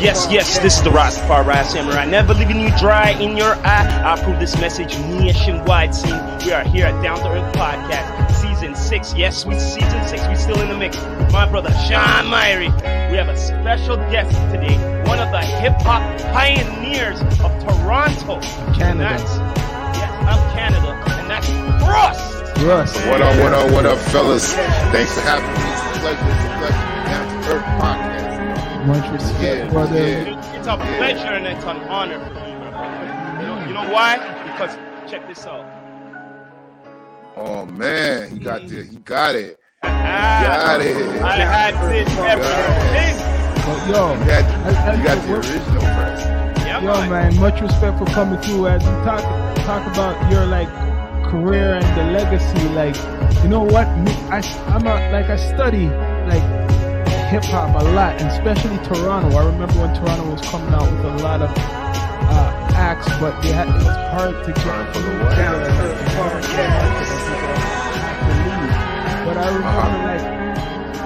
Yes, yes, this is the Rastafari Samurai. Never leaving you dry in your eye. I approve this message nationwide. See, we are here at Down to Earth Podcast, season six. Yes, we season six. We still in the mix. My brother Sean Myrie. We have a special guest today, one of the hip hop pioneers of Toronto, Canada. That's, yes, of Canada, and that's Thrust. Thrust. What up, what up, what up, fellas? Thanks for having me. It's a pleasure, it's a pleasure. Down to Earth Podcast. Much respect, Yeah, brother. yeah. It's a pleasure and it's an honor for me, my brother. You know, you know why? Because check this out. Oh man, he got the, he got it. Ah, got it. I had this everything. But yo, You got, I- I- you got the original press. Yeah, yo, man. man, much respect for coming through as you talk talk about your like career and the legacy. Like, you know what? Me, I I'm a, like I study like hip hop a lot, and especially Toronto. I remember when Toronto was coming out with a lot of uh, acts, but they had, it was hard to get the to But I remember like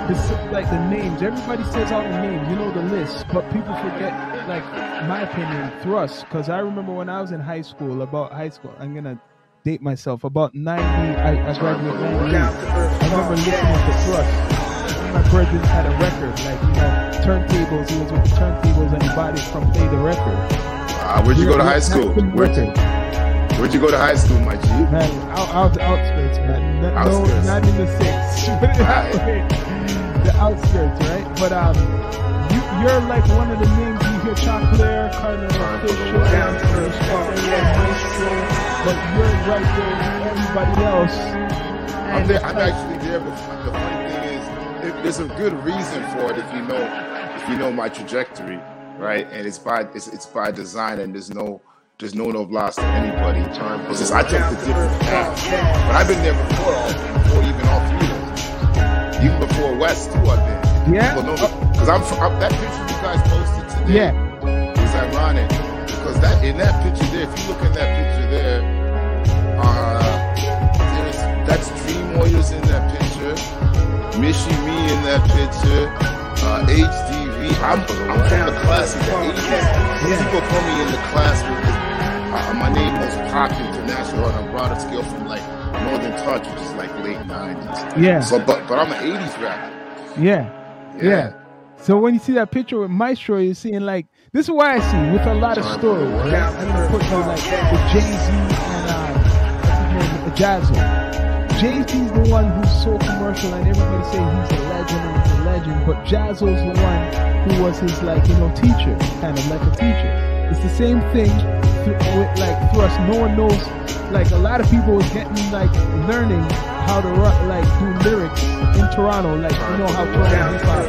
the, like the names. Everybody says all the names. You know the list, but people forget. Like my opinion, Thrust. Because I remember when I was in high school. About high school, I'm gonna date myself. About ninety, I, I graduated ninety. I remember listening to Thrust. My brother had a record, like you know, turntables. He was with the turntables and he bought it from Play the Record. Uh, where'd you go to high school? Where'd you, where'd you go to high school, my G? Man, out, out the outskirts, man. No, Outskirts. not in the six. Put it that way. the outskirts, right? But um, you, you're like one of the names you hear Choclair, Kardinal Time for the Offishall, Wes. Down to Earth, but you're right there with everybody else. I'm, there, I'm actually there, but the funny thing there's a good reason for it if you know if you know my trajectory, right? And it's by it's, it's by design, and there's no there's no no lost to anybody. It's just I took the different path, but I've been there before, all, before even all three even before Wes too. I've been. Yeah? because I'm, from I'm that picture you guys posted today yeah, is ironic because that in that picture there, if you look in that picture there, uh, there's that's Dream Warriors in that picture, Michie Mee in that picture, uh, HDV. I'm, I'm from the class of the 80s. People call me in the class because uh, my name was Pop International on a broader scale from like Northern Touch, which is like late 90s. yeah, So, but but I'm an 80s rapper. yeah, yeah. So when you see that picture with Maestro, you're seeing like this is why I see with a lot of stories. Right? I'm gonna put you like with Jay Z and uh, what's his name, Jaz-O. Jay Z's the one who's so commercial, and everybody say he's a legend and he's a legend. But Jaz-O's the one who was his like you know teacher, kind of like a teacher. It's the same thing th- with like Thrust. No one knows. Like a lot of people was getting like learning how to like do lyrics in Toronto. Like you know how Toronto hip hop,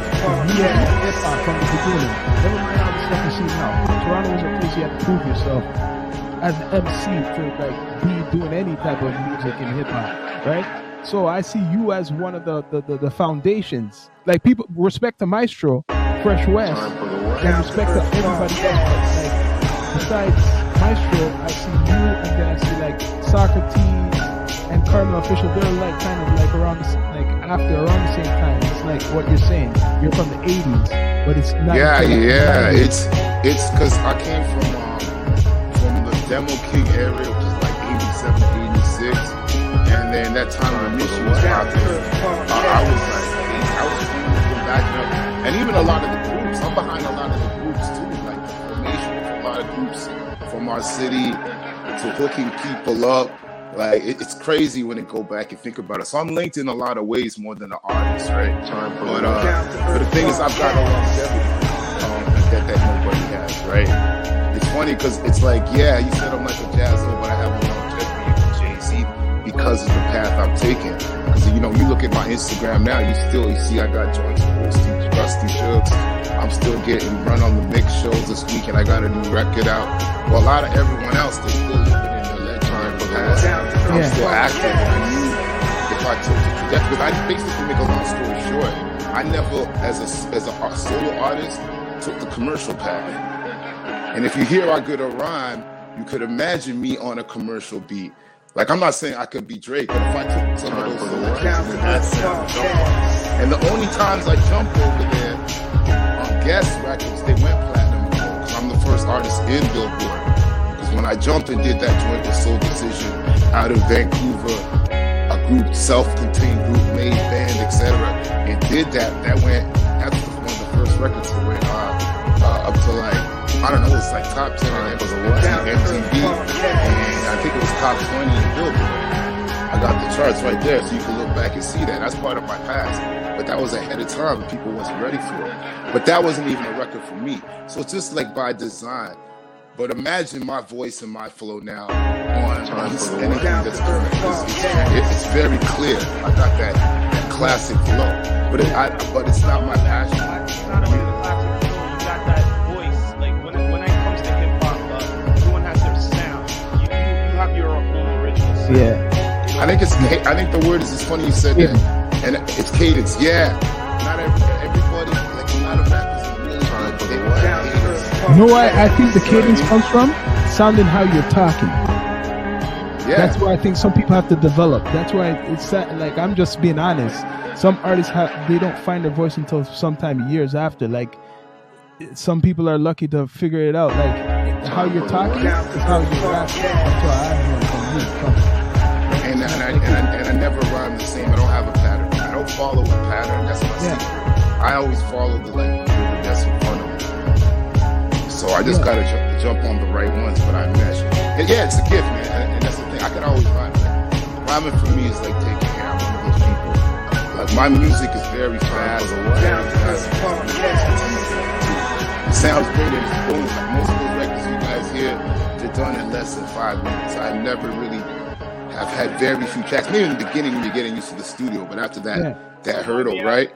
yeah, hip hop from the beginning. Never mind all the stuff you see now. Toronto is a place you have to prove yourself as MC to like be doing any type of music in hip hop, right? So I see you as one of the the, the, the foundations. Like people respect to Maestro, Fresh Wes, Time for the Wes. and respect to everybody else. Like besides Maestro, I see you, and then I see like Socrates and Kardinal Offishall. They're like kind of like around the, like after around the same time. It's like what you're saying. You're from the '80s, but it's not. Yeah, yeah. It's it's because I came from the Demo King area, which is like 87, 86. And then that time when Michie was popular, uh, I was like, I was from backing up. And even a lot of the groups, I'm behind a lot of the groups too, like the formation of a lot of groups from our city to hooking people up. Like it, it's crazy when it go back and think about it. So I'm linked in a lot of ways more than the artist, right? But uh, but the thing is, I've got a longevity um, that that nobody has, right? It's funny because it's like, yeah, you said I'm like a jazzer, but I have a longevity with Jay Z because of the path I'm taking. Because you know, you look at my Instagram now, you still you see I got joints with Rusty, Rusty Shooks. I'm still getting run on the mix shows this week, and I got a new record out. Well, a lot of everyone else, they're still living in the electronic past. I'm Yeah. still active. I knew if I took the trajectory, I basically make a long story short, I never, as a as a solo artist, took the commercial path. And if you hear how good a rhyme, you could imagine me on a commercial beat. Like I'm not saying I could be Drake, but if I took some of those selections in that sound, jump and the only times I jump over there on guest records, they went platinum I'm the first artist in Billboard. Because when I jumped and did that joint with soulDecision out of Vancouver, a group, self-contained group, made band, etc., and did that, that went. That was one of the first records that went uh, uh, up to like I don't know, it was like top ten on MTV, and I think it was top twenty in Billboard. I got the charts right there, so you can look back and see that. That's part of my past. But that was ahead of time, and people wasn't ready for it. But that wasn't even a record for me. So it's just like by design. But imagine my voice and my flow now on, on anything that's it's, it's, very clear. I got that, that classic flow, but it, I, but it's not my passion. Yeah. I think it's. I think the word is. It's funny you said that, and it's cadence. Yeah, not every, everybody. Like a lot of rappers really want cadence. You know what I think the cadence comes from? Sounding how you're talking. Yeah, That's why I think some people have to develop. That's why it's like I'm just being honest. Some artists have they don't find their voice until sometime years after. Like some people are lucky to figure it out. Like how you're talking is how you rap. That's why I know from me. From- and, and, I, and, I, and I never rhyme the same. I don't have a pattern. I don't follow a pattern. That's my Yeah. secret. I always follow the like that's in front of me. So I just Yeah. gotta jump, jump on the right ones, but I mesh. And yeah, it's a gift, man. And, and that's the thing. I can always rhyme. Like, rhyming for me is like taking care. I'm one of those people. Like my music is very fast. Very fast. It sounds great and it's boom. Like most of those records you guys hear, they're done in less than five minutes. I never really I've had very few tracks. Maybe in the beginning when you're getting used to the studio, but after that, Yeah. that hurdle, Yeah. right?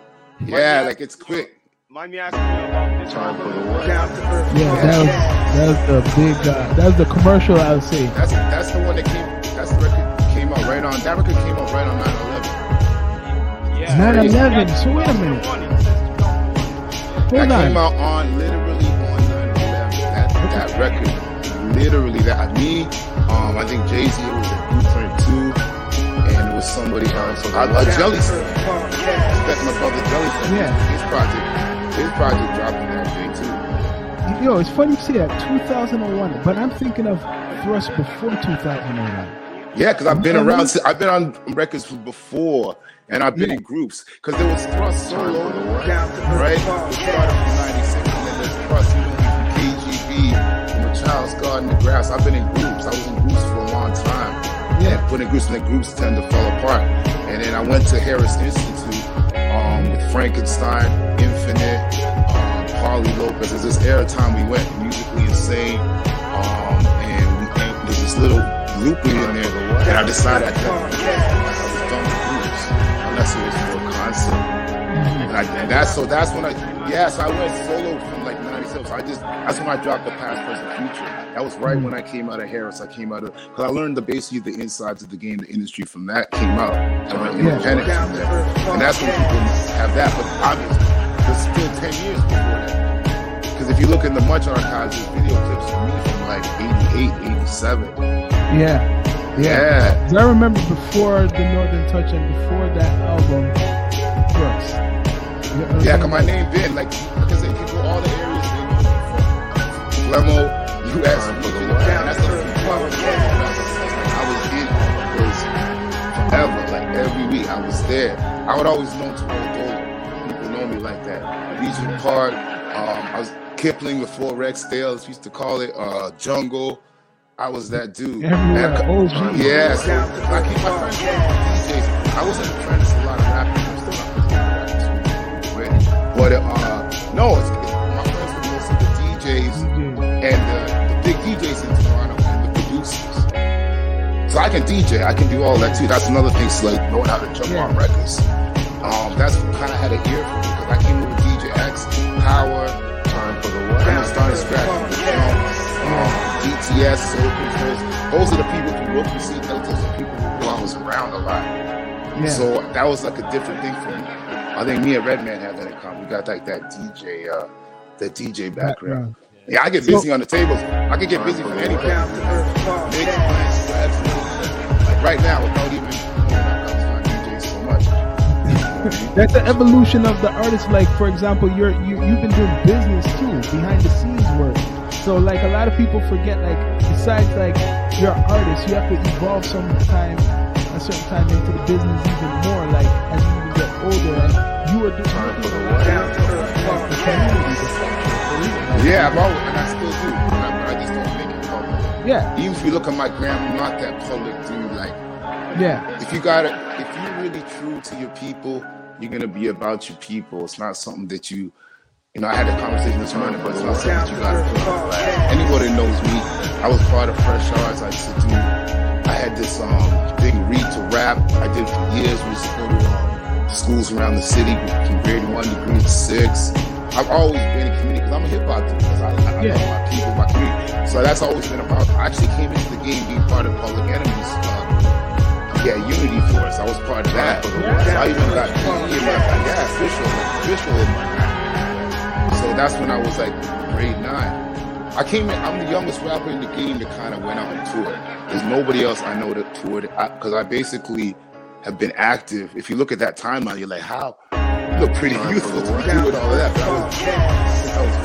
Yeah, like it's quick. Mind me asking you about this Time for the work. Yeah, that was that was the big uh, that was the commercial I would say. That's that's the one that came. That's the record came out right on. That record came out right on 9/11. Yeah. 9/11, so wait a minute. That Hold came on. out on literally on 9/11. That that record, literally that me. Um, I think Jay Z was at Blueprint too, and it was somebody else. I, uh, Jelly. That's my brother Jelly. Yeah. His project. His project dropping that thing too. Yo, it's funny you say that 2001, but I'm thinking of Thrust before 2001. Yeah, because I've been around. si- I've been on records before, and I've been Yeah. in groups. Because there was Thrust solo, right? It started from '96, and then there's Thrust, you know, from KGB, from a Child's Garden to Grass. I've been in groups. I was in groups for a long time. Yeah. And put in groups, and the groups tend to fall apart. And then I went to Harris Institute um, with Frankenstein, Infinite, um, Harley Lopez. There's this era time we went musically insane, um, and we and there's this little looping in there. And I decided I was done with groups unless it was for a concert. And, I, and that's so that's when I yeah so I went solo from like '97. So I just that's when I dropped the past, present, future. That was right when I came out of Harris. I came out of because I learned the basically the insides of the game, the industry from that came out. And I went Yeah. independent from there, and that's when people have that. But obviously, there's still ten years before that. Because if you look in the Much archives, there's video clips of me from like 88, 87. Yeah. Yeah. Yeah. I remember before the Northern Touch and before that album. You- Yeah, cause my name been like because you go all the areas they from Flemo, US, and that's the I was in those forever, like every week I was there. I would always know to Dola. People know me like that. Regent Park, um, I was Kipling before Rex Dales used to call it uh, Jungle. I was that dude. Everywhere, And- OG. Yeah, so I keep my friends I wasn't friends with a lot of rappers. I'm still not friends with rappers. But uh, no, it's, can DJ, I can do all that too. That's another thing, so like knowing how to jump Yeah. on records. Um, that's kind of had an ear for me because I came with DJ X, Power, Time for the World. I started scratching the drum, um, DTS, Soul. Those are the people who look and see. Those are the people who I was around a lot. Yeah. So that was like a different thing for me. I think me and Redman have that in common. We got like that DJ, uh, that DJ background. Background. Yeah, I get busy on the tables. I can get busy for anything. Right now, without even knowing I was on DJ so. That's the evolution of the artist. Like for example, you're you, you've been doing business too, behind the scenes work. So like a lot of people forget like besides like you're an artist, you have to evolve sometime a certain time into the business even more. Like as you get older, and you are doing, you're doing a yeah, Even if you look at my gram, I'm not that public dude. Like, yeah, if you got it, if you're really true to your people, you're gonna be about your people. It's not something that you, you know. I had a conversation this morning, but it's not something that you gotta put on. Anybody that knows me, I was part of Fresh Arts. I used to do. I had this um thing read to rap. I did for years. We used to go to um, schools around the city from grade one to grade six. I've always been a community because I'm a hip hop dude. 'cause I, I, I Yeah. love my people, my community. So that's always been about. I actually came into the game being part of Public Enemies. Uh, yeah, Unity Force. I was part of that. So I even got PE in my yeah, official, official in my. So that's when I was like grade nine. I came in, I'm the youngest rapper in the game that kind of went out on tour. There's nobody else I know that toured it. because I, basically have been active. If you look at that timeline, you're like, how? Look pretty youthful to be doing all of that. But I was, I was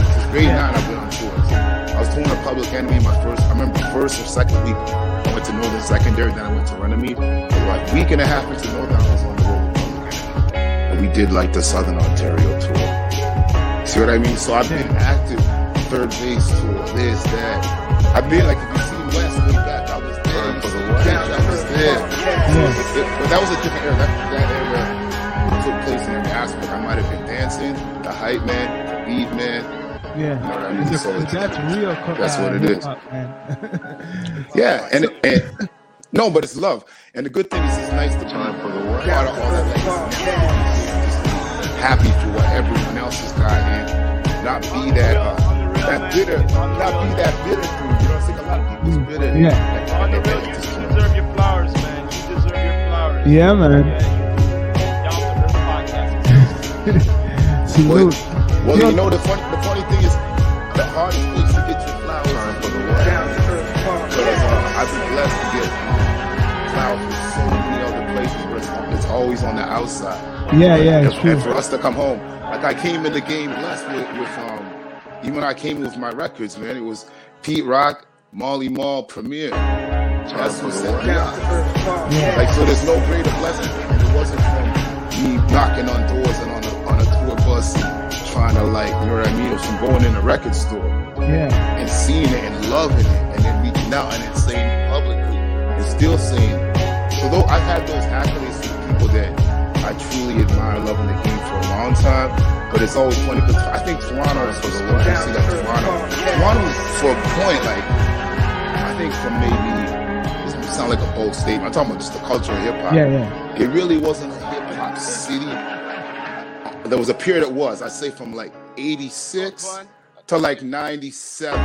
15, since grade nine, I've been on tours. I was touring a Public Enemy my first, I remember first or second week. I went to Northern Secondary, then I went to Runnymede. But like a week and a half into Northern, I was on the road with Public Enemy. And we did like the Southern Ontario tour. See what I mean? So I've been active, third base tour, this, that. I've been like, if you see Wes way back, I was there. You see Catch, I was there. but that was a different era. That, that era took place in every aspect. I might have been dancing, the hype man, the beat man. yeah. You know what I mean? It's So it's- that's real. co- That's uh, what it is. hip-hop, man. Yeah, and and no, but it's love. And the good thing is, it's nice to be part of all that. Just happy for what everyone else has got, and not be that uh, that bitter, not be that bitter dude. You know, I think a lot of people's bitter. Yeah. Like, On the they- real, they you deserve your flowers, man. You deserve your flowers. Yeah, man. Yeah, podcast. Salute. Well, Yo- you know the funny the funny thing is the hardest place to get your flowers is for the world. Because uh, I've been blessed to get flowers from so many other places where it's, it's always on the outside. Yeah, yeah, it's And, true. and for us to come home, like I came in the game blessed with, with um, even when I came in with my records, man, it was Pete Rock, Marley Marl, Premier. That's what set me up. Yeah. Like so, there's no greater blessing, and it wasn't from me knocking on doors and on a on a tour bus trying to like, you know what I mean? From going in a record store Yeah. and seeing it and loving it, and then reaching out and then saying it publicly and still saying. So though I've had those accolades from people that I truly admire, loving the game for a long time, but it's always funny because I think Toronto is for the one. That Toronto, Toronto for a point like I think from maybe this sound like a bold statement. I'm talking about just the culture of hip hop. Yeah, yeah. It really wasn't city. There was a period it was. I'd say from like '86 to like '97.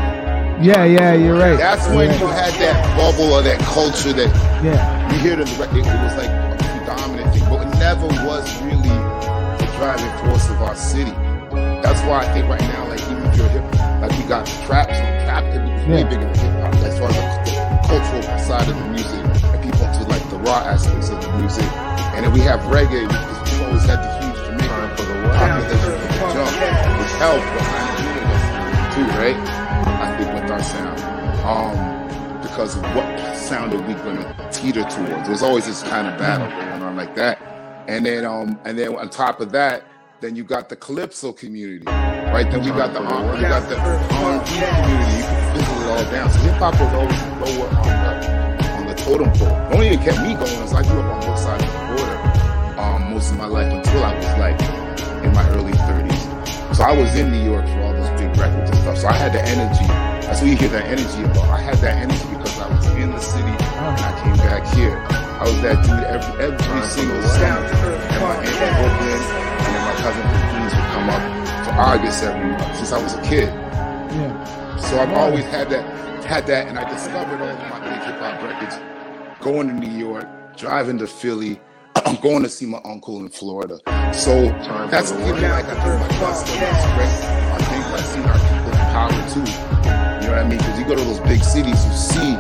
Yeah, yeah, you're right. That's when yeah. you had that bubble or that culture that Yeah, you hear it in the record. It was like a predominant thing, but it never was really the driving force of our city. That's why I think right now, like even if you're hip, like we got trap zone, trap is way Yeah. bigger than hip hop as far as the, the cultural side of the music, and people to like the raw aspects of the music. And then we have reggae because we always had the huge Jamaican population from the jump, which helped behind the too, right? I think with our sound. Um, because of what sound are we gonna teeter towards? There's always this kind of battle going on like that. And then um and then on top of that, then you got the calypso community, right? Then we got the um, we got the R&B community. You can fizzle it all down. So hip hop was always lower on on the totem pole. The only thing that kept me going is I grew up on both sides of the border um, most of my life until I was like in my early 30s. So I was in New York for all those big records and stuff. So I had the energy. That's what you hear that energy about. I had that energy because I was in the city and I came back here. I was that dude every every single summer. And my aunt in Brooklyn and then my cousin from Queens would come up for August every month since I was a kid. yeah. So I've always had that, had that, and I discovered all of my big hip hop records going to New York, driving to Philly. I'm going to see my uncle in Florida. So that's given me like I think my and express. I think I've seen our people in power too. You know what I mean? Because you go to those big cities, you see,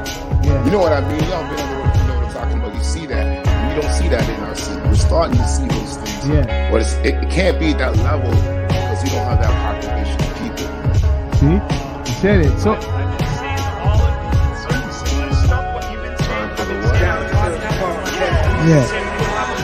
you know what I mean? Y'all been on the road, you know what I'm talking about. You see that. You you don't see that in our city. We're starting to see those things. Yeah. But it's, it, it can't be that level because we don't have that population of people. See, you said it. So Yeah. Saying we don't have a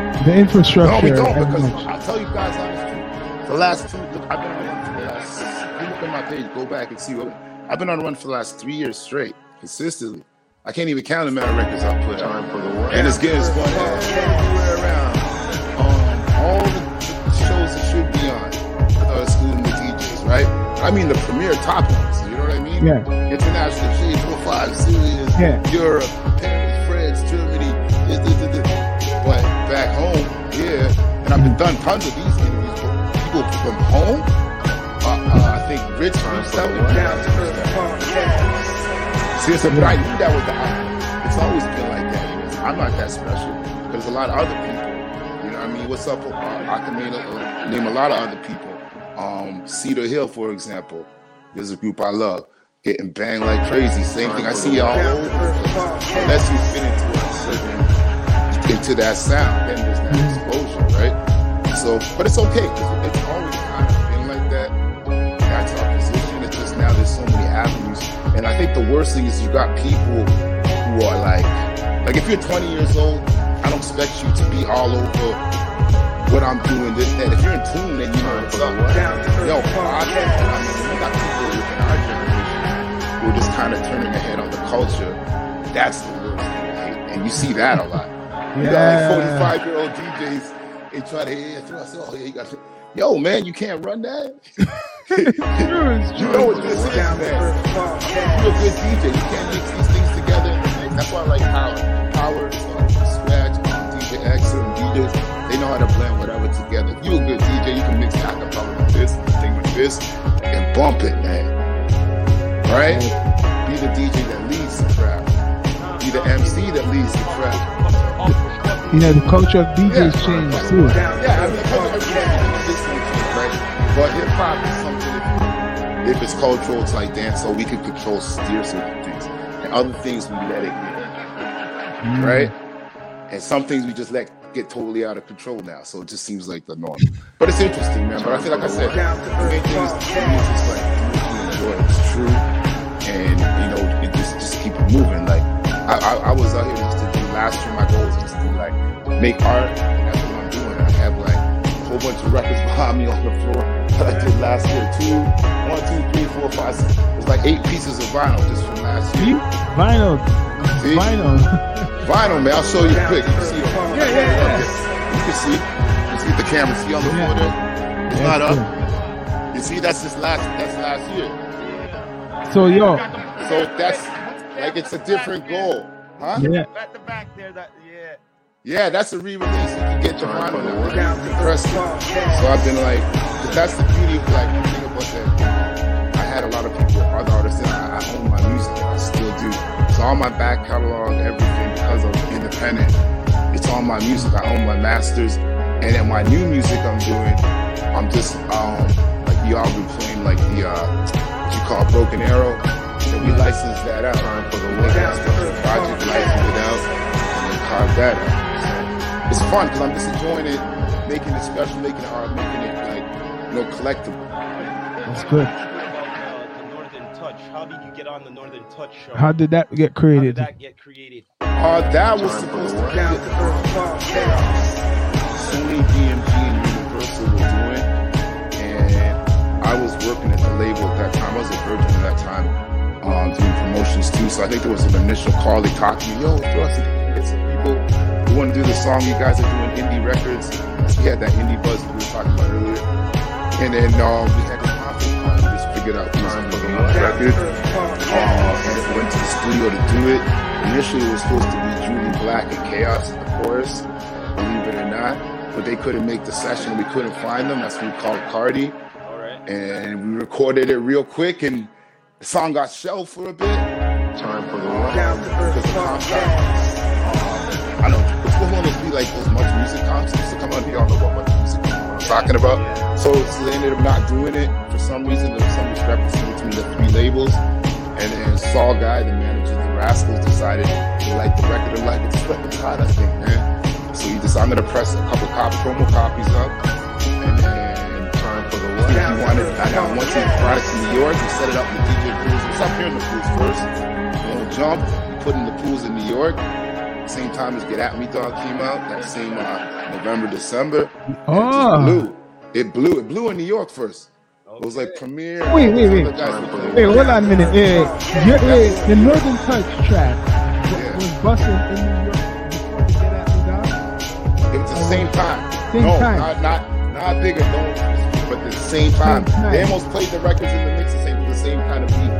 population. the infrastructure. No, we don't because. I'll tell you guys honestly. The last two, I've been on the run for the last. You look at my page, go back and see what I've been on the run for the last three years straight, consistently. I can't even count the amount of records I put out. And it's getting spun everywhere around. Um, all the, shows that should be on, uh, excluding the DJs, right? I mean the premier top ones. You know what I mean? Yeah. International Shade 45, Sirius, Yeah. Europe, And I've been done tons of these interviews. But people from home, uh, uh, I think Rich to me. See, it's a, but I knew that was the. It's always been like that. I'm not that special. There's a lot of other people. You know what I mean? What's up? Uh, I can name a, name a lot of other people. Um, Cedar Hill, for example. There's a group I love. Getting banged like crazy. Same thing I see y'all over. Unless you fit into a certain into that sound, then there's that? So, but it's okay it's always kind of been like that. That's our position. It's just now there's so many avenues, and I think the worst thing is you got people who are like, like if you're 20 years old, I don't expect you to be all over what I'm doing. This, that. If you're in tune, then you know what's up. Yo, I, I mean, we got people in our generation who are just kind of turning their head on the culture. That's the worst thing I hate, and you see that a lot. You got like 45 year old DJs. They try to hear through. I said, "Oh yeah, you got." Yo, man, you can't run that. You know what this is, man. You're a good DJ. You can't mix these things together. And that's why I like Power. Power, uh, Scratch, DJ X, certain DJs, they know how to blend whatever together. If you a good DJ, you can mix acapella with this, the thing with this, and bump it, man. Right? Be the DJ that leads the crowd. Be the MC that leads the crowd. Yeah, the culture of DJs changed too. Yeah, I mean, everything is change, right? But hip hop is something. If, if it's cultural, it's like dance, so we can control, steer certain things, and other things we let it get, mm. right? And some things we just let get totally out of control now. So it just seems like the norm. But it's interesting, man. But I feel like I said, the main thing is, to me, is like do you enjoy. It's true, and you know, it just just keep it moving. Like I, I, I was out here just to do last year. My goal was just to like make art, and that's what I'm doing. I have like a whole bunch of records behind me on the floor that I did last year. Two, one, two, three, four, five. Six. It like eight pieces of vinyl just from last year. Vinyl. See? Vinyl. Vinyl, man. I'll show you quick. You can see. Yeah, yeah, yeah. You can see. You see the camera. See on the floor there? It's not up. You see, that's just last. That's last year. So yo, So that's like it's a different goal, huh? yeah, At the back there, that yeah. Yeah, that's a re-release. You can get the vinyl now. Compressed it. So I've been like, that's the beauty of like the thing about that. I had a lot of people, other artists, and I, I own my music, I still do. So all my back catalog, everything, because I'm independent, it's all my music. I own my masters, and then my new music I'm doing, I'm just um like y'all been playing like the uh what you call Broken Arrow. And we license that out for the project, license it out, and then carve that out. So it's fun because I'm just enjoying it, making it special, making it art, making it like you know collectible. that's good. The Northern Touch. How did you get on the Northern Touch show? How did that get How did created? that get created? Uh, that was supposed to be it. Sony, DMG, and Universal were doing, and I was working at the label at that time. I was a virgin at that time, um, doing promotions too. So I think there was an initial call. They talked to me, yo, throw us get some people who want to do the song. You guys are doing indie records. We had that indie buzz we were talking about earlier. And then um, we had this conference call. We just figured out this was the record. Uh, and went to the studio to do it. Initially, it was supposed to be Jully Black and Chaos in the chorus, believe it or not. But they couldn't make the session. We couldn't find them. That's when we called Cardi. All right. And we recorded it real quick. And the song got shelved for a bit. Time for the one. Because of contract. Um, I know. It's one of those be like those much music concerts to come out here. I don't know what much music I'm talking about. So, so they ended up not doing it for some reason. There was some discrepancy between the three labels. And then Sol Guy, the manager of the Rascalz, decided to like the record of like it's fucking hot, I think, man. So he decided gonna press a couple cop promo copies up and then Time for the if what? you wanted I got once he brought it to New York, we set it up in the DJ pools. It's up here in the pools first. Then we'll jump, put in the pools in New York. Same time as Get At Me Dog came out, that same uh, November, December. And it Oh, blew. It blew. It blew in New York first. It was like premiere. Wait, wait, wait. Other guys were playing. wait, hold on a minute. Wait, wait. Your- wait, the Northern Touch track Yeah. was busting in New York before the Get At Me Dog. It was the same time. Same no, time. not not not bigger, don't. But the same time. time. They almost played the records in the mix the same, the same kind of beat.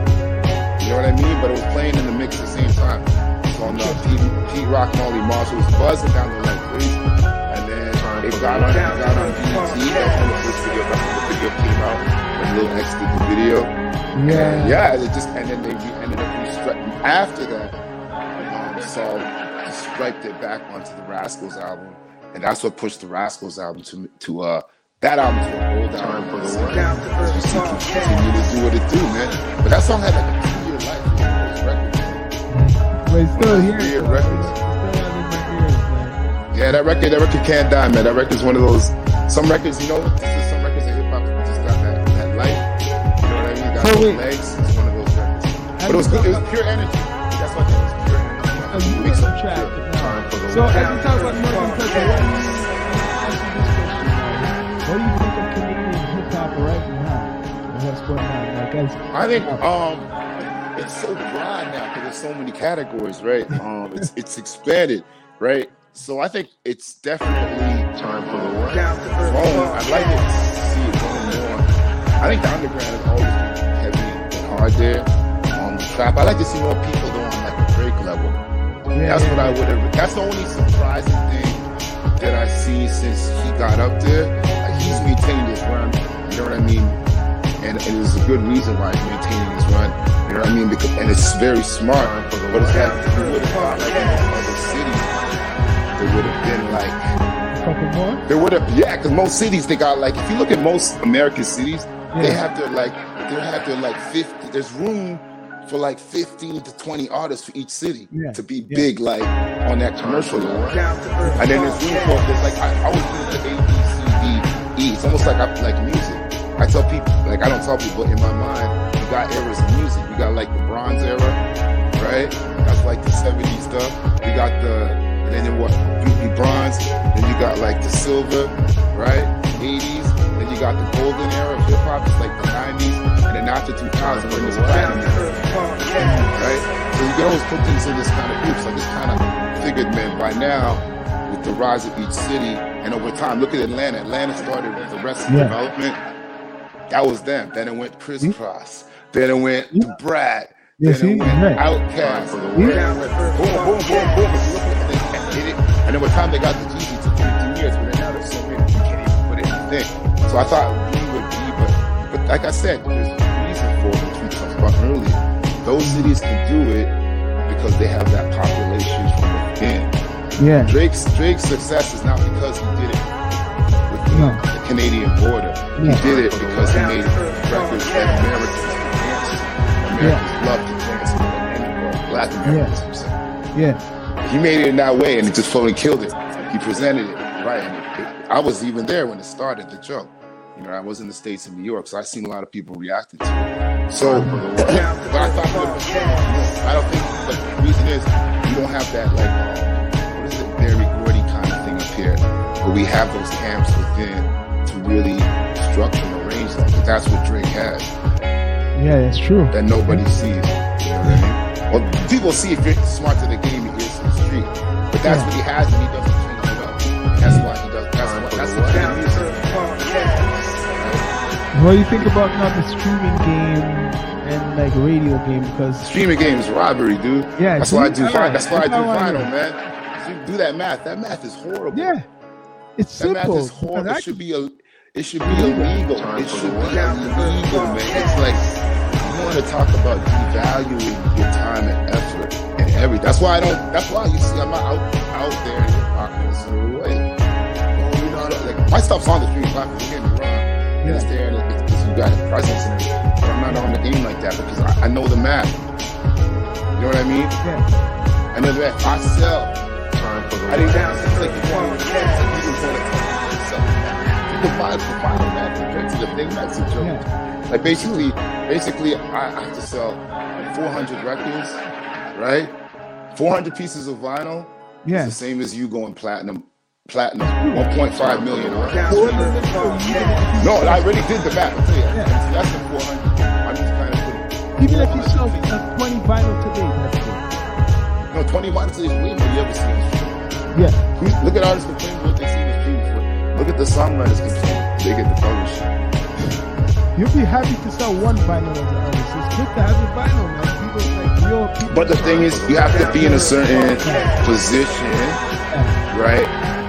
You know what I mean? But it was playing in the mix at the same time. So on uh, Pete, Pete Rock, Molly Marshall was buzzing down the like crazy. And then they got on, they got on BET. That's when the first video, that's when the video came out. And Lil X did the video. Yeah. Yeah, and yeah, it just and then they re- ended up restricting after that. Um, so just striped it back onto the Rascalz album, and that's what pushed the Rascalz album to to uh that album to a gold Time for the So what? you see, continue to do what it do, man. But that song had like a two year life. You know, those records. But it's still here. Weird so records. It's still out in my ears, man. Yeah, that record, that record can't die, man. That record's one of those. Some records, you know, some records in hip hop just got that that life. You know what I mean? Got So those wait. legs. It's one of those records. But it was good. It was pure energy. That's what it was. Pure energy. A new Mix of track. pure- Time for the So what? as we talk about Northern Touch, what do you, what do you think of Canadian hip hop right now? And What's going on? Like, I think um, it's so broad now because there's so many categories, right? Um, it's it's expanded, right? So I think it's definitely Time for the what? growing. I'd like to see it more. I think the underground has always heavy and hard there. Um, the trap. I like to see more people go on like a break level. yeah, That's what I would have. That's the only surprising thing that I see since he got up there he's maintaining this run. You know what I mean? And, and there's a good reason why he's maintaining this run. You know what I mean? Because, and it's very smart, but it's got to do with. Like in other cities, it would have been like. there would have, yeah, because most cities they got like, if you look at most American cities, yeah. they have their like, they have their like 50, there's room for like 15 to 20 artists for each city yeah, to be yeah. big, like on that commercial. Line. And then there's room for this, like I, I was doing the 80s it's almost like I like music. I tell people, like I don't tell people, in my mind, you got eras of music. You got like the Bronze era, right? That's like the '70s stuff. You got the and then what? You bronze. Then you got like the silver, right? 80s. Then you got the golden era of hip hop. It's like the 90s. And then after 2000, it was platinum right? So you can always put things in this kind of groups. I just kind of figured, man, by now, with the rise of each city, and over time, look at Atlanta. Atlanta started with the rest of Yeah. development. That was them. Then it went hmm? Kris Kross. Then it went Yeah. Brad. Yeah, then see? it went Right. Outkast. For the Then what? it went boom, boom, boom, boom. If look at it, they it. And then by time they got the Jeezy, it took 15 years. But then now there's so many, you can't even put it in thing. So I thought we would be, but, but like I said, there's a reason for it, which we talked about earlier. Those cities can do it because they have that population from within. Yeah. Drake's Drake's success is not because he did it with the, No. the Canadian border. Yeah. He did it because he made records that Americans could dance to. Americans love to dance to anywhere. Black Americans, I'm. Yeah. He made it in that way, and it just fucking killed it. He presented it right. And it, it- I was even there when it started. The joke. You know, I was in the states in New York, so I seen a lot of people reacting to it. So, but I thought, it would be- I don't think. But the reason is you don't have that like here, where we have those camps within to really structure and arrange that. But that's what Drake has Yeah, that's true. that nobody sees. You know what I mean? Well, people see if you're smart to the game, he is to the street. But that's Yeah. what he has, and he doesn't change it up. That's why he does. That's why. That's kind of music. What do you think about now the streaming game and like radio game? Because Streaming game is robbery, dude. Yeah, that's why I do. Vinyl. That's why I do vinyl, man. You do that math. That math is horrible. yeah, it's That math is horrible. Because I It should be a. It should be illegal. Time It should be what? illegal, man. It's like you want to talk about devaluing your time and effort and everything. That's why I don't. That's why you see I'm not out out there in your pocket in some way. Oh, you know, like my stuff's on the street. Don't get me wrong. Yeah. It's there because you got a presence in it. But I'm not on the game like that because I, I know the math. You know what I mean? yeah, And then if I sell, I didn't have to like you want to you just want to the vibe, the vibe man compared to the thing that's a joke. Yeah. Like basically, basically, I I have to sell 400 records, right? 400 pieces of vinyl. Yeah. It's the same as you going platinum. Platinum, 1.5 million. Right? No, I already did the math. Yeah. That's the 400. I'm just kind of putting. Even if you sell uh, 20 vinyl today, that's good. No, 20 vinyl is way more you ever seen. Yeah. Look at artists complain what they see the street for. Look at the songwriters complain. They get the publishing. You'll be happy to sell one vinyl as an artist. It's good to have a vinyl, man. People like real people. But the thing is, you have to be in a certain position, right?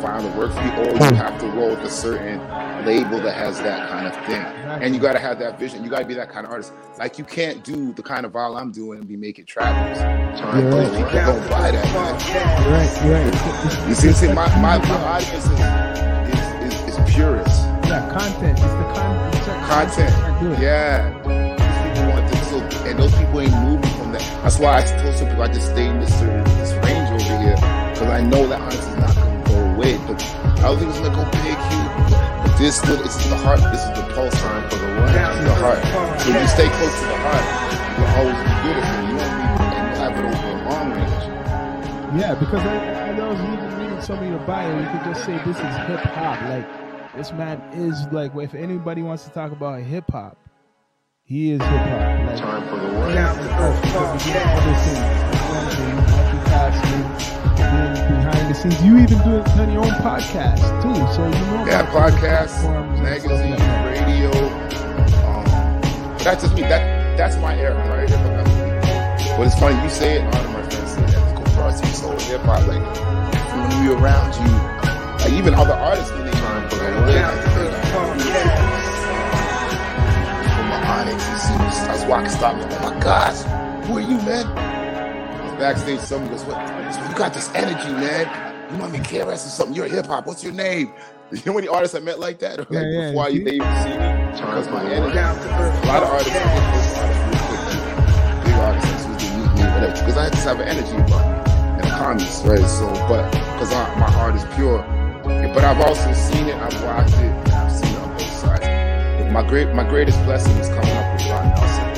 For the vinyl work for you, or you hmm. have to roll with a certain label that has that kind of thing. And you got to have that vision. You got to be that kind of artist. Like you can't do the kind of vinyl I'm doing and be making trappers. You're Because right. people don't buy that. Man. You're right, you're right. You see, see my, my, my audience is, is, is, is purists. Yeah, content. It's the con- it's certain content. can't do it. Yeah. These people want this, so, and those people ain't moving from that. That's why I told some people I just stay in this certain this range over here because I know that honest is not going to go away. But I don't think it's to big, huge. This, little- this is the heart. This is the pulse sign for the one. This the heart. So if you stay close to the heart, you will always be beautiful. You won't be, and you have it over a long range. Yeah, because I, I know even reading some of your bio, you could just say this is hip hop. Like this man is like, if anybody wants to talk about hip hop, he is hip hop. Like, Time for the one. because we scenes. You even do it on your own podcast too, so you know. Yeah, podcasts, platforms and magazine, like radio. Um, that's just me. That that's my era, right? That's. But it's funny you say it. A lot of my friends say that. They go, "Bro, it's so hip hop." Like when we around you, like even other artists when they time for that. From my Onyx, you see, me, I walking, stop. Oh my gosh, who are you, man? Backstage, someone goes, "What? You got this energy, man. You might be KRS or something. You're hip hop. What's your name?" You know any artists I met like that? Or like Yeah, yeah, before you see? they even see me? Because my energy. A lot of artists I get those artists real quick. Big artists as meet me, whatever. Because I just have an energy me. And the comments, right? So, but because my heart is pure. But I've also seen it, I've watched it, and I've seen it on both sides. My great my greatest blessing is coming up with Ron Nelson.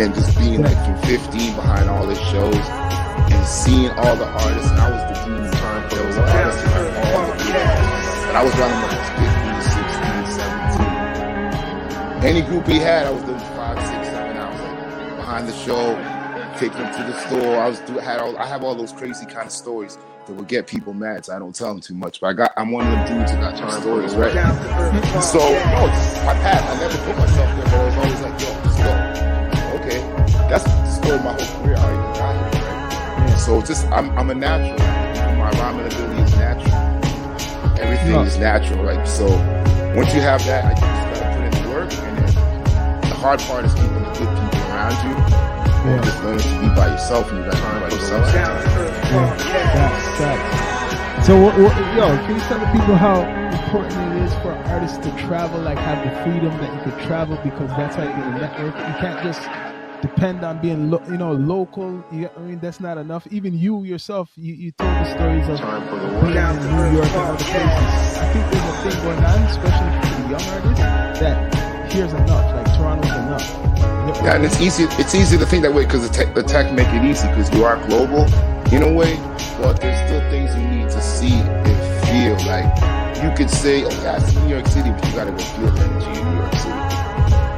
And just being like from 15 behind all his shows and seeing all the artists. And I was the dude time for those artists behind all the artists. But I was running was 15, 16, 17. Any group he had, I was doing five, six, seven. I was like behind the show, taking them to the store. I was had all I have all those crazy kind of stories that would get people mad, so I don't tell them too much. But I got I'm one of them dudes that got time stories, right? So it's my path. I never put myself there, but I was always like, yo, just go. Okay, that's the story of my whole career. I even got here, right? Yeah. So just I'm I'm a natural. My rhyming ability is natural. Everything Yeah. is natural, right? So once you have that, I just gotta put in the work, and then the hard part is keeping the good people around you, or Yeah. just learning to be by yourself, and you got to be by yourself. sometimes. Yeah, facts, facts. So, what, what, yo, can you tell the people how important it is for artists to travel, like have the freedom that you could travel because that's how you get a network. You can't just depend on being, lo- you know, local. You, I mean, that's not enough. Even you yourself, you, you told the stories of Time the being in New York and other places. I think there's a thing going on, especially for the young artists, that here's enough, like Toronto's enough. Yeah, and it's easy. It's easy to think that way because the tech, the tech make it easy because you are global in a way. But there's still things you need to see and feel. Like you could say, "Oh, yeah, I see New York City," but you gotta go feel the energy in New York City,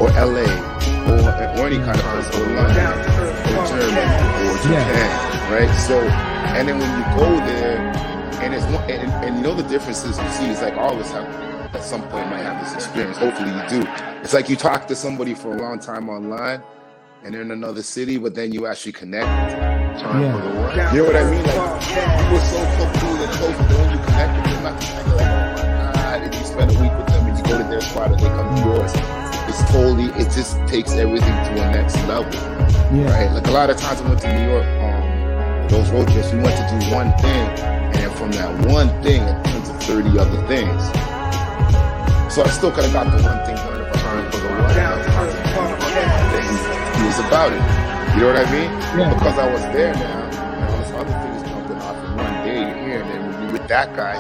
or LA, or, or any kind of place, or London, or Germany, or Japan, right? So, and then when you go there, and it's and, and you know the differences you see. It's like all us have at some point might have this experience. Hopefully you do. It's like you talk to somebody for a long time online and they're in another city, but then you actually connect. Time Yeah. for the. You know what I mean? Like you were so cool and close, but when you connect with them, like, oh my god, and you spend a week with them and you go to their spot and they come to yours. It's totally it just takes everything to a next level. Yeah. Right? Like a lot of times I went to New York, um, those road trips, we went to do one thing, and from that one thing, it turns to 30 other things. So I still could have got the one thing done if I for the one. Then he was about it. You know what I mean? Yeah. Because I was there now, and all this other thing is jumping off in one day, you're here, and then when you're with that guy,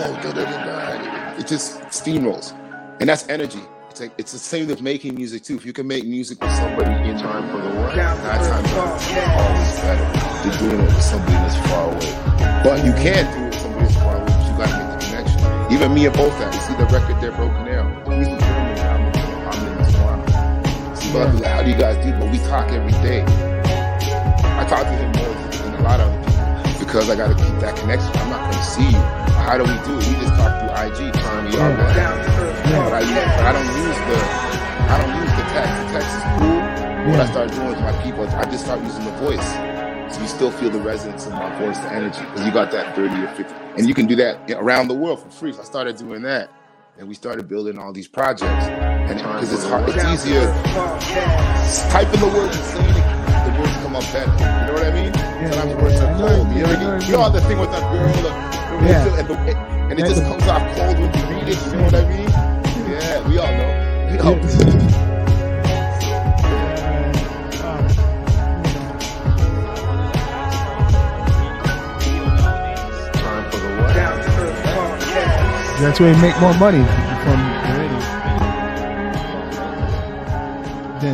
oh, da da da da. It just steamrolls. And that's energy. It's like it's the same with making music too. If you can make music with somebody in time for the work, nine times ten, always better than doing it with somebody that's far away. But you can do it with somebody that's far away, but you gotta make the connection. Even me and both that. You see the record there, Broken Arrow. He's in Germany, I'm in, I'm. See, but I'll like, how do you guys do? But we talk every day. I talk to him more than a lot of because I gotta keep that connection. I'm not gonna see you. How do we do it? We just talk through IG, trying to be our best. But I, use, I don't use the I don't use the text. The text is cool. What I Yeah. start doing with my people, I just start using the voice. So you still feel the resonance of my voice, the energy, because you got that 30 or 50. And you can do that around the world for free. So I started doing that. And we started building all these projects. And because it's hard, it's easier typing the words and saying it, the words come up better. You know what I mean? Sometimes yeah, the words are cold. You, know, I know what you you know mean. the thing with that girl, the Yeah. and, the, and it just comes off cold when you read it. You know what I mean? Yeah, we all know. We all Time for the what? That's where you make more money from the radio.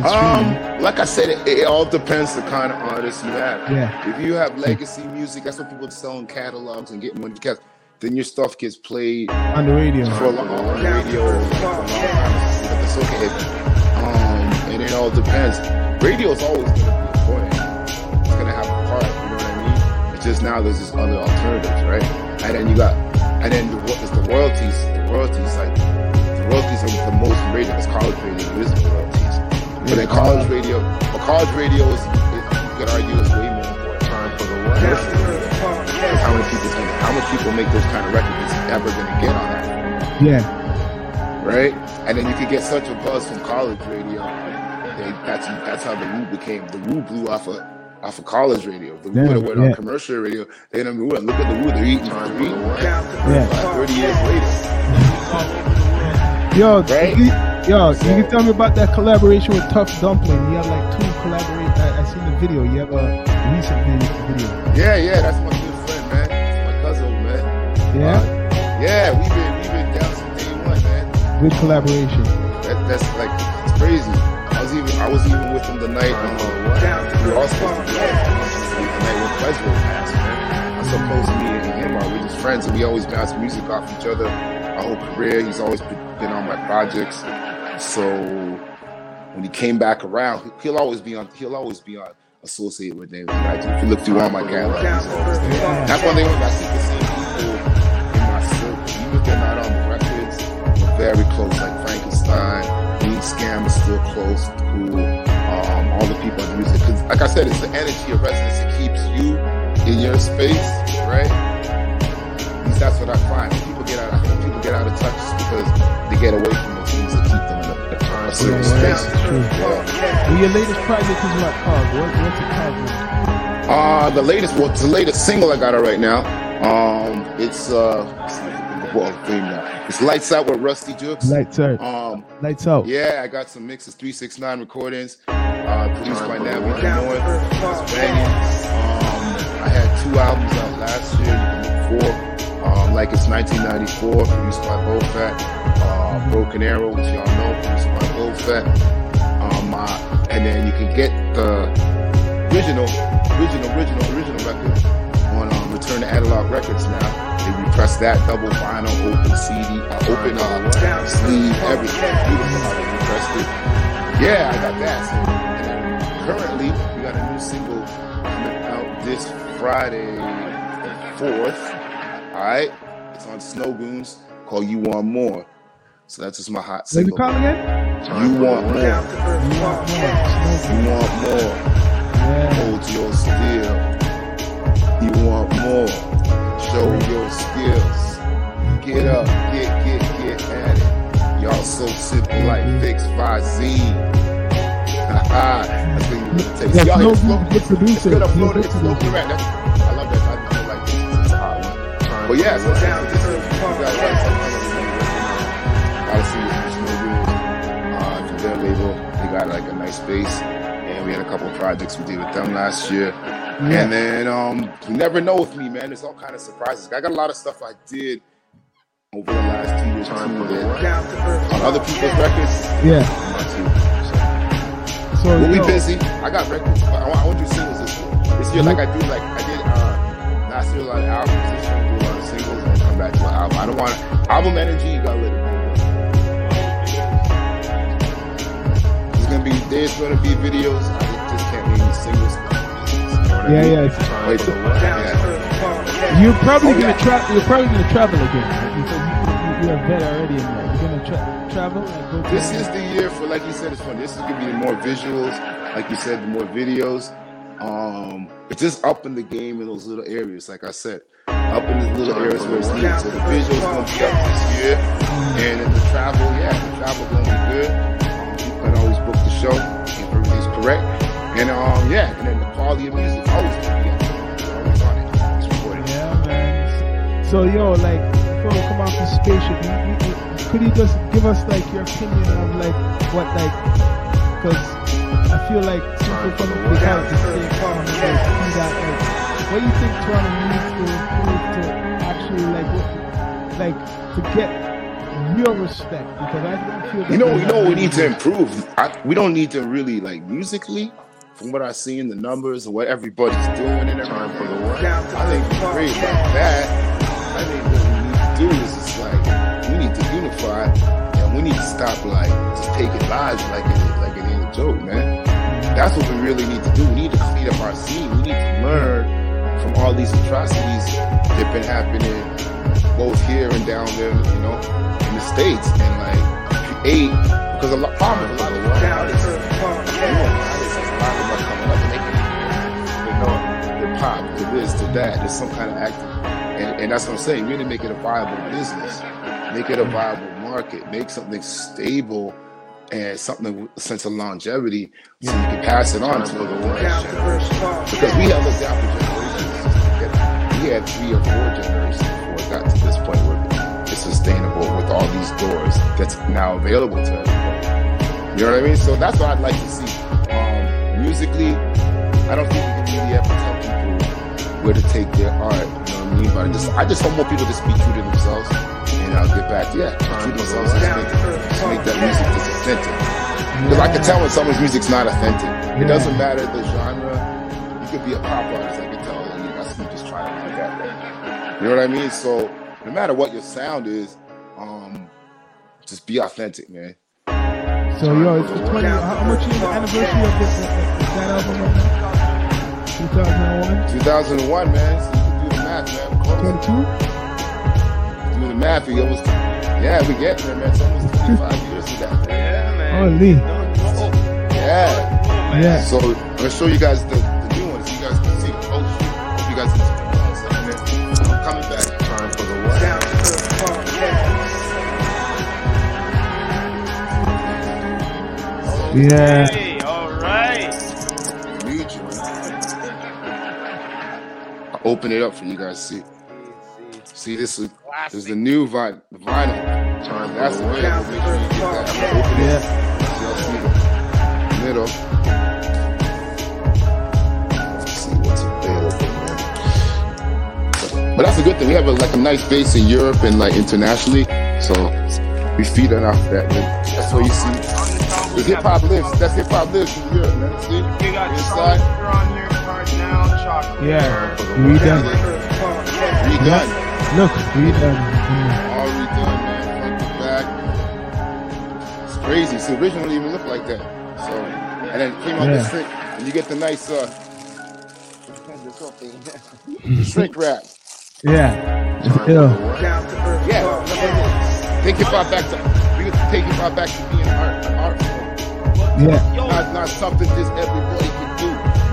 Um, like I said, it, it all depends the kind of artist you have. Yeah. If you have legacy music, that's what people sell in catalogs and getting money because then your stuff gets played on the radio. for a long on the radio for a long time. It's okay. Um, and it all depends. Radio is always going to be important. It's going to have a part. You know what I mean? It's just now there's this other alternatives, right? And then you got, and then the, what is the royalties? The royalties like the royalties are the most radio. It's college radio. It is the royalties. But then college radio, but college radio is, is you could argue is way more important. Time for the radio. How many people can, how much people make those kind of records is ever going to get on that? Yeah. right? And then you could get such a buzz from college radio. They, that's that's how the Woo became. The Woo blew off of off of college radio. The Woo Yeah, that went yeah. on commercial radio. They didn't Woo. Look at the Woo. They're eating for the what? Yeah. Thirty years later, Yo, Right? Yo, you can tell me about that collaboration with Tough Dumpling. You have like two collaborate. I, I seen the video. You have a recent video. yeah, yeah. That's my good friend, man. That's my cousin, man. Yeah, Uh, yeah. We've been we've been down since day one, man. good collaboration. That, that's like it's crazy. I was even I was even with him the night. Um, we were all supposed to be out the night passed, man. I'm so close to me and him are we just friends and we always bounce music off each other our whole career. He's always been on my projects. So when he came back around, he'll always be on he'll always be on associated with names. Like, if you look through all my catalog, he's always there. That's one thing I see the same people in my circle. Even if they're not on the records, we're very close. Like Frankenstein, Lead Scam is still close, cool. Um, all the people in music. Cause like I said, it's the energy of resonance that keeps you in your space, right? At least that's what I find. When people get out, think people get out of touch because they get away from the things that keep them in a, a certain Yeah, space. yeah, true. Yeah. Well, your latest project is what called? What, what's it called? Uh, the latest, well, the latest single I got it right now. Um, it's uh, well. It's Lights Out with Rusty Juxx. Lights out. Um, Lights out. yeah, I got some mixes, three six nine recordings, uh, produced by Natalie North. It's banging. Um, I had two albums out last year. You like it's 1994, produced by Bofat. Uh, Broken Arrow, which y'all know, produced by Bofat. Um, uh, and then you can get the original, original, original, original record on um, Return to Analog Records now. They repress that double vinyl, open CD, uh, open uh, sleeve, everything. Beautiful it. Yeah, I got that. So, currently, we got a new single coming out this Friday, fourth. All right, it's on Snowgoons called "You Want More." So that's just my hot What's it single. called again? You want more. You want more. You want more. Yeah. Hold your still. You want more. Show your skills. Get up, get, get, get at it. Y'all so simple like Fix Vizine. Haha. That's what you really take. Yeah, Y'all no hear the flow? good It's producer. good up He's a flow. good It's flow producer. I love that. But yeah, so this is, this is, you guys got something really working on. Gotta see what this new is. Uh, from their label, they got like a nice base. and we had a couple of projects we did with them last year. And then um, you never know with me, man. There's all kind of surprises. I got a lot of stuff I did over the last two years Time for the on other people's records. Yeah. So We'll be busy. I got records. but I want, I want to do singles this year. This year, like I do, like I did uh, last year, a lot of albums. Back to an album. I don't want album energy. You gotta let it go. There's gonna be there's gonna be videos. I just can't name singles. You know what I Yeah, mean? yeah. Wait, till- yeah. You're probably Oh, gonna yeah. travel. You're probably gonna travel again right? because you, you, you're vet already in there. You're gonna tra- travel and go. This is the year for, like you said, it's fun. This is gonna be more visuals, like you said, more videos. Um, it's just up in the game in those little areas, like I said, up in the little areas where it's needed. So the visuals gonna be up this year, and in the travel, yeah, the travel gonna be good. You can always book the show if everything's correct, and um, yeah, and then the quality of music always gonna be up. Always on it. It's recorded. Yeah, man. So yo, like before we come off the spaceship, you, you, you, could you just give us like your opinion of like what like because I feel like we're from the the state farm, like, that like what do you think Toronto needs to improve to actually like like to get real respect because I feel You know, you know, we need to improve. I, we don't need to really like musically. From what I see in the numbers and what everybody's doing and everything, for the work, I think it's great. But that, I think what we need to do is just like we need to unify and we need to stop like just taking lives like it like it ain't a joke, man. That's what we really need to do. We need to clean up our scene. We need to learn from all these atrocities that been happening both here and down there, you know, in the states, and like create because a lot problem a lot of work artists, a lot of them coming up and they you know, the pop, the this, the that, there's some kind of acting, and, and that's what I'm saying. Really make it a viable business, make it a viable market, make something stable and something with a sense of longevity, so you can pass it on to the next generation. Because we have looked out for generations. We had three or four generations before it got to this point where it's sustainable with all these doors that's now available to everybody. You know what I mean? So that's what I'd like to see. Um, musically, I don't think we can really ever tell people where to take their art. You know what I mean? But I just, I just want more people to speak true to themselves. And I'll get back, yeah, true to themselves. Just make, just make that music authentic. Because I can tell when someone's music's not authentic. It doesn't matter the genre. You could be a pop artist. You know what I mean? So no matter what your sound is, um, just be authentic, man. So yo, it's the 20. How, how much is the anniversary of this, that album 2001, 2001, man. So you can do the math, man. Close. 22. Do the math. We almost, yeah, we get there, man. It's almost 25 years to that. Yeah, man. Holy. Yeah. Yeah. So I'm gonna show you guys the, Yeah. Hey, all right. New joint. I'll open it up for you guys to see. See this is this is the new vi- the vinyl. Time That's the the way. what? Make sure you get that. I'm gonna open it. Yeah. So see the middle. Let's see what's available, man. But that's a good thing. We have a, like a nice base in Europe and like internationally, so we feed on off that. man. That's what you see. The hip hop lives. That's hip hop lives in Europe, man. See, We got inside Charlotte on here, Kardinal, Choclair. Yeah. Redone. redone, Look, we done. all redone, man. Front to back. It's crazy. So originally it even looked like that. So and then it came out Yeah. the shrink, and you get the nice uh, the shrink wrap. Yeah. It's Time for ill. the what? Yeah, take it far back to we can take it far back to being art, an art form, Yeah. Yo, not not something just everybody can do.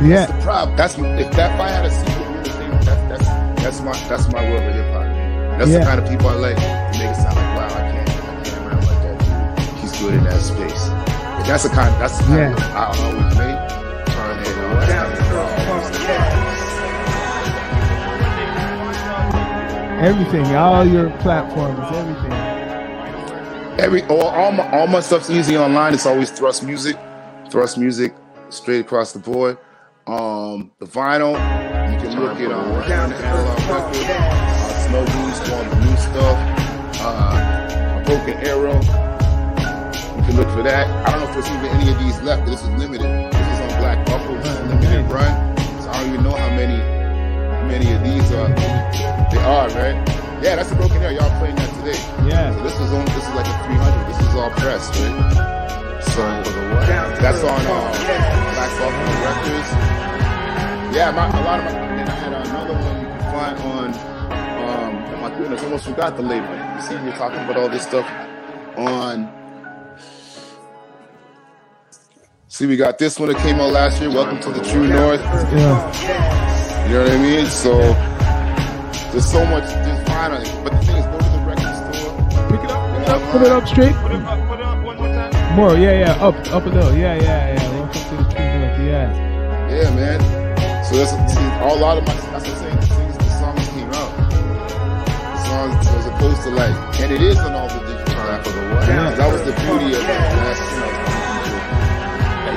Yeah. That's The problem. That's if that if I had a secret real estate, that's that's that's my that's my world of hip hop. man. That's Yeah. the kind of people I like. To make it sound like wow, I can't I can't rap like that dude. He's good in that space. But that's the kind that's the kind Yeah. of I always made. Time for And, the uh, what? that's kind of Everything. All your platforms. Everything. Every all, all my all my stuff's easy online. It's always Thrust Muzik, Thrust Muzik. straight across the board. Um, the vinyl, you can look at um, Return to Analog Records, uh, Snowgoons, all the new stuff, uh, Broken Arrow. You can look for that. I don't know if there's even any of these left, but this is limited. This is on Black Buffalo. This is a limited run. So I don't even know how many how many of these are. They are, right? Yeah, that's a Broken Arrow. Y'all playing that today. Yeah. So this is on. This is like a 300. This is all pressed, right? So that's on uh, Black Buffalo Records. Yeah, my, a lot of my. And I had another one you can find on. Um, oh my goodness, I almost forgot the label. You see, you're talking about all this stuff on. See, we got this one that came out last year. Welcome to the True North. Yeah. You know what I mean? So there's so much there's fine on it. But the thing is, go to the record store. Pick it up. Pick it up. Put it up straight. Put it up, put it up one more time. More. Yeah, yeah. Up, up a little. Yeah, yeah, yeah. Welcome to the True North. Yeah. Yeah, man. So that's see, a lot of my. That's what I'm saying. The things, the songs came out. The songs as opposed to like, and it is on all the digital platforms. Yeah. That was the beauty of it. Last,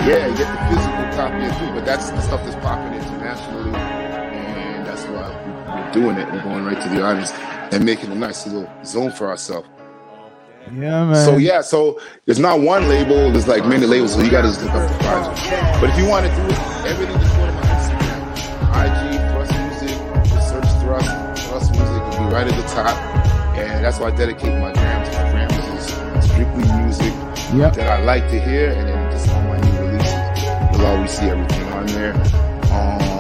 yeah, you get the physical copy of it, but that's the stuff that's popping internationally, and that's why uh, we're doing it. We're going right to the audience and making a nice little zone for ourselves. Yeah, man. So yeah, so there's not one label. There's like many labels, so you got to just look up the project. But if you want to do it, everything just go to my Instagram, IG Thrust Muzik. Just search Thrust Thrust Muzik. It'll be right at the top, and that's why I dedicate my to. My gram is strictly music Yep. that I like to hear, and then just on my new releases, you'll always see everything on there.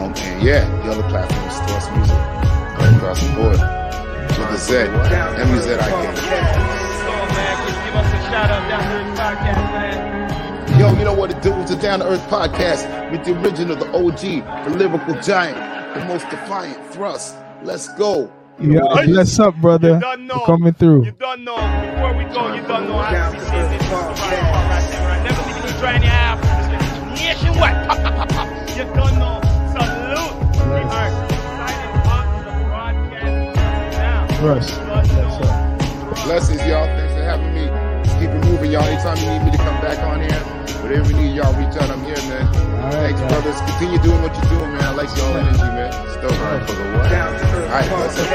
Um, and yeah, the other platforms, Thrust Muzik, right across the board. With the Z, M-U-Z-I-K. So, man, give, give us a shout out down here in the podcast, man. Yo, you know what to do? It's a Down to Earth podcast with the original, the OG, the lyrical giant, the most defiant thrust. Let's go. Yeah. Bless up, brother. You done know. Coming through. You don't know. Before we go, you don't know. I be this right right. Right? Never leaving you dry in your apple. It's nationwide. You don't know. Know. up. Blessings, y'all. Thanks for having me. Keep it moving, y'all. Anytime you need me to come back on here, whatever you need, y'all reach out. I'm here, man. All right, Thanks, guys. brothers. Continue doing what you're doing, man. I like y'all energy, man. It's dope. All right, For the what? All right, bless up.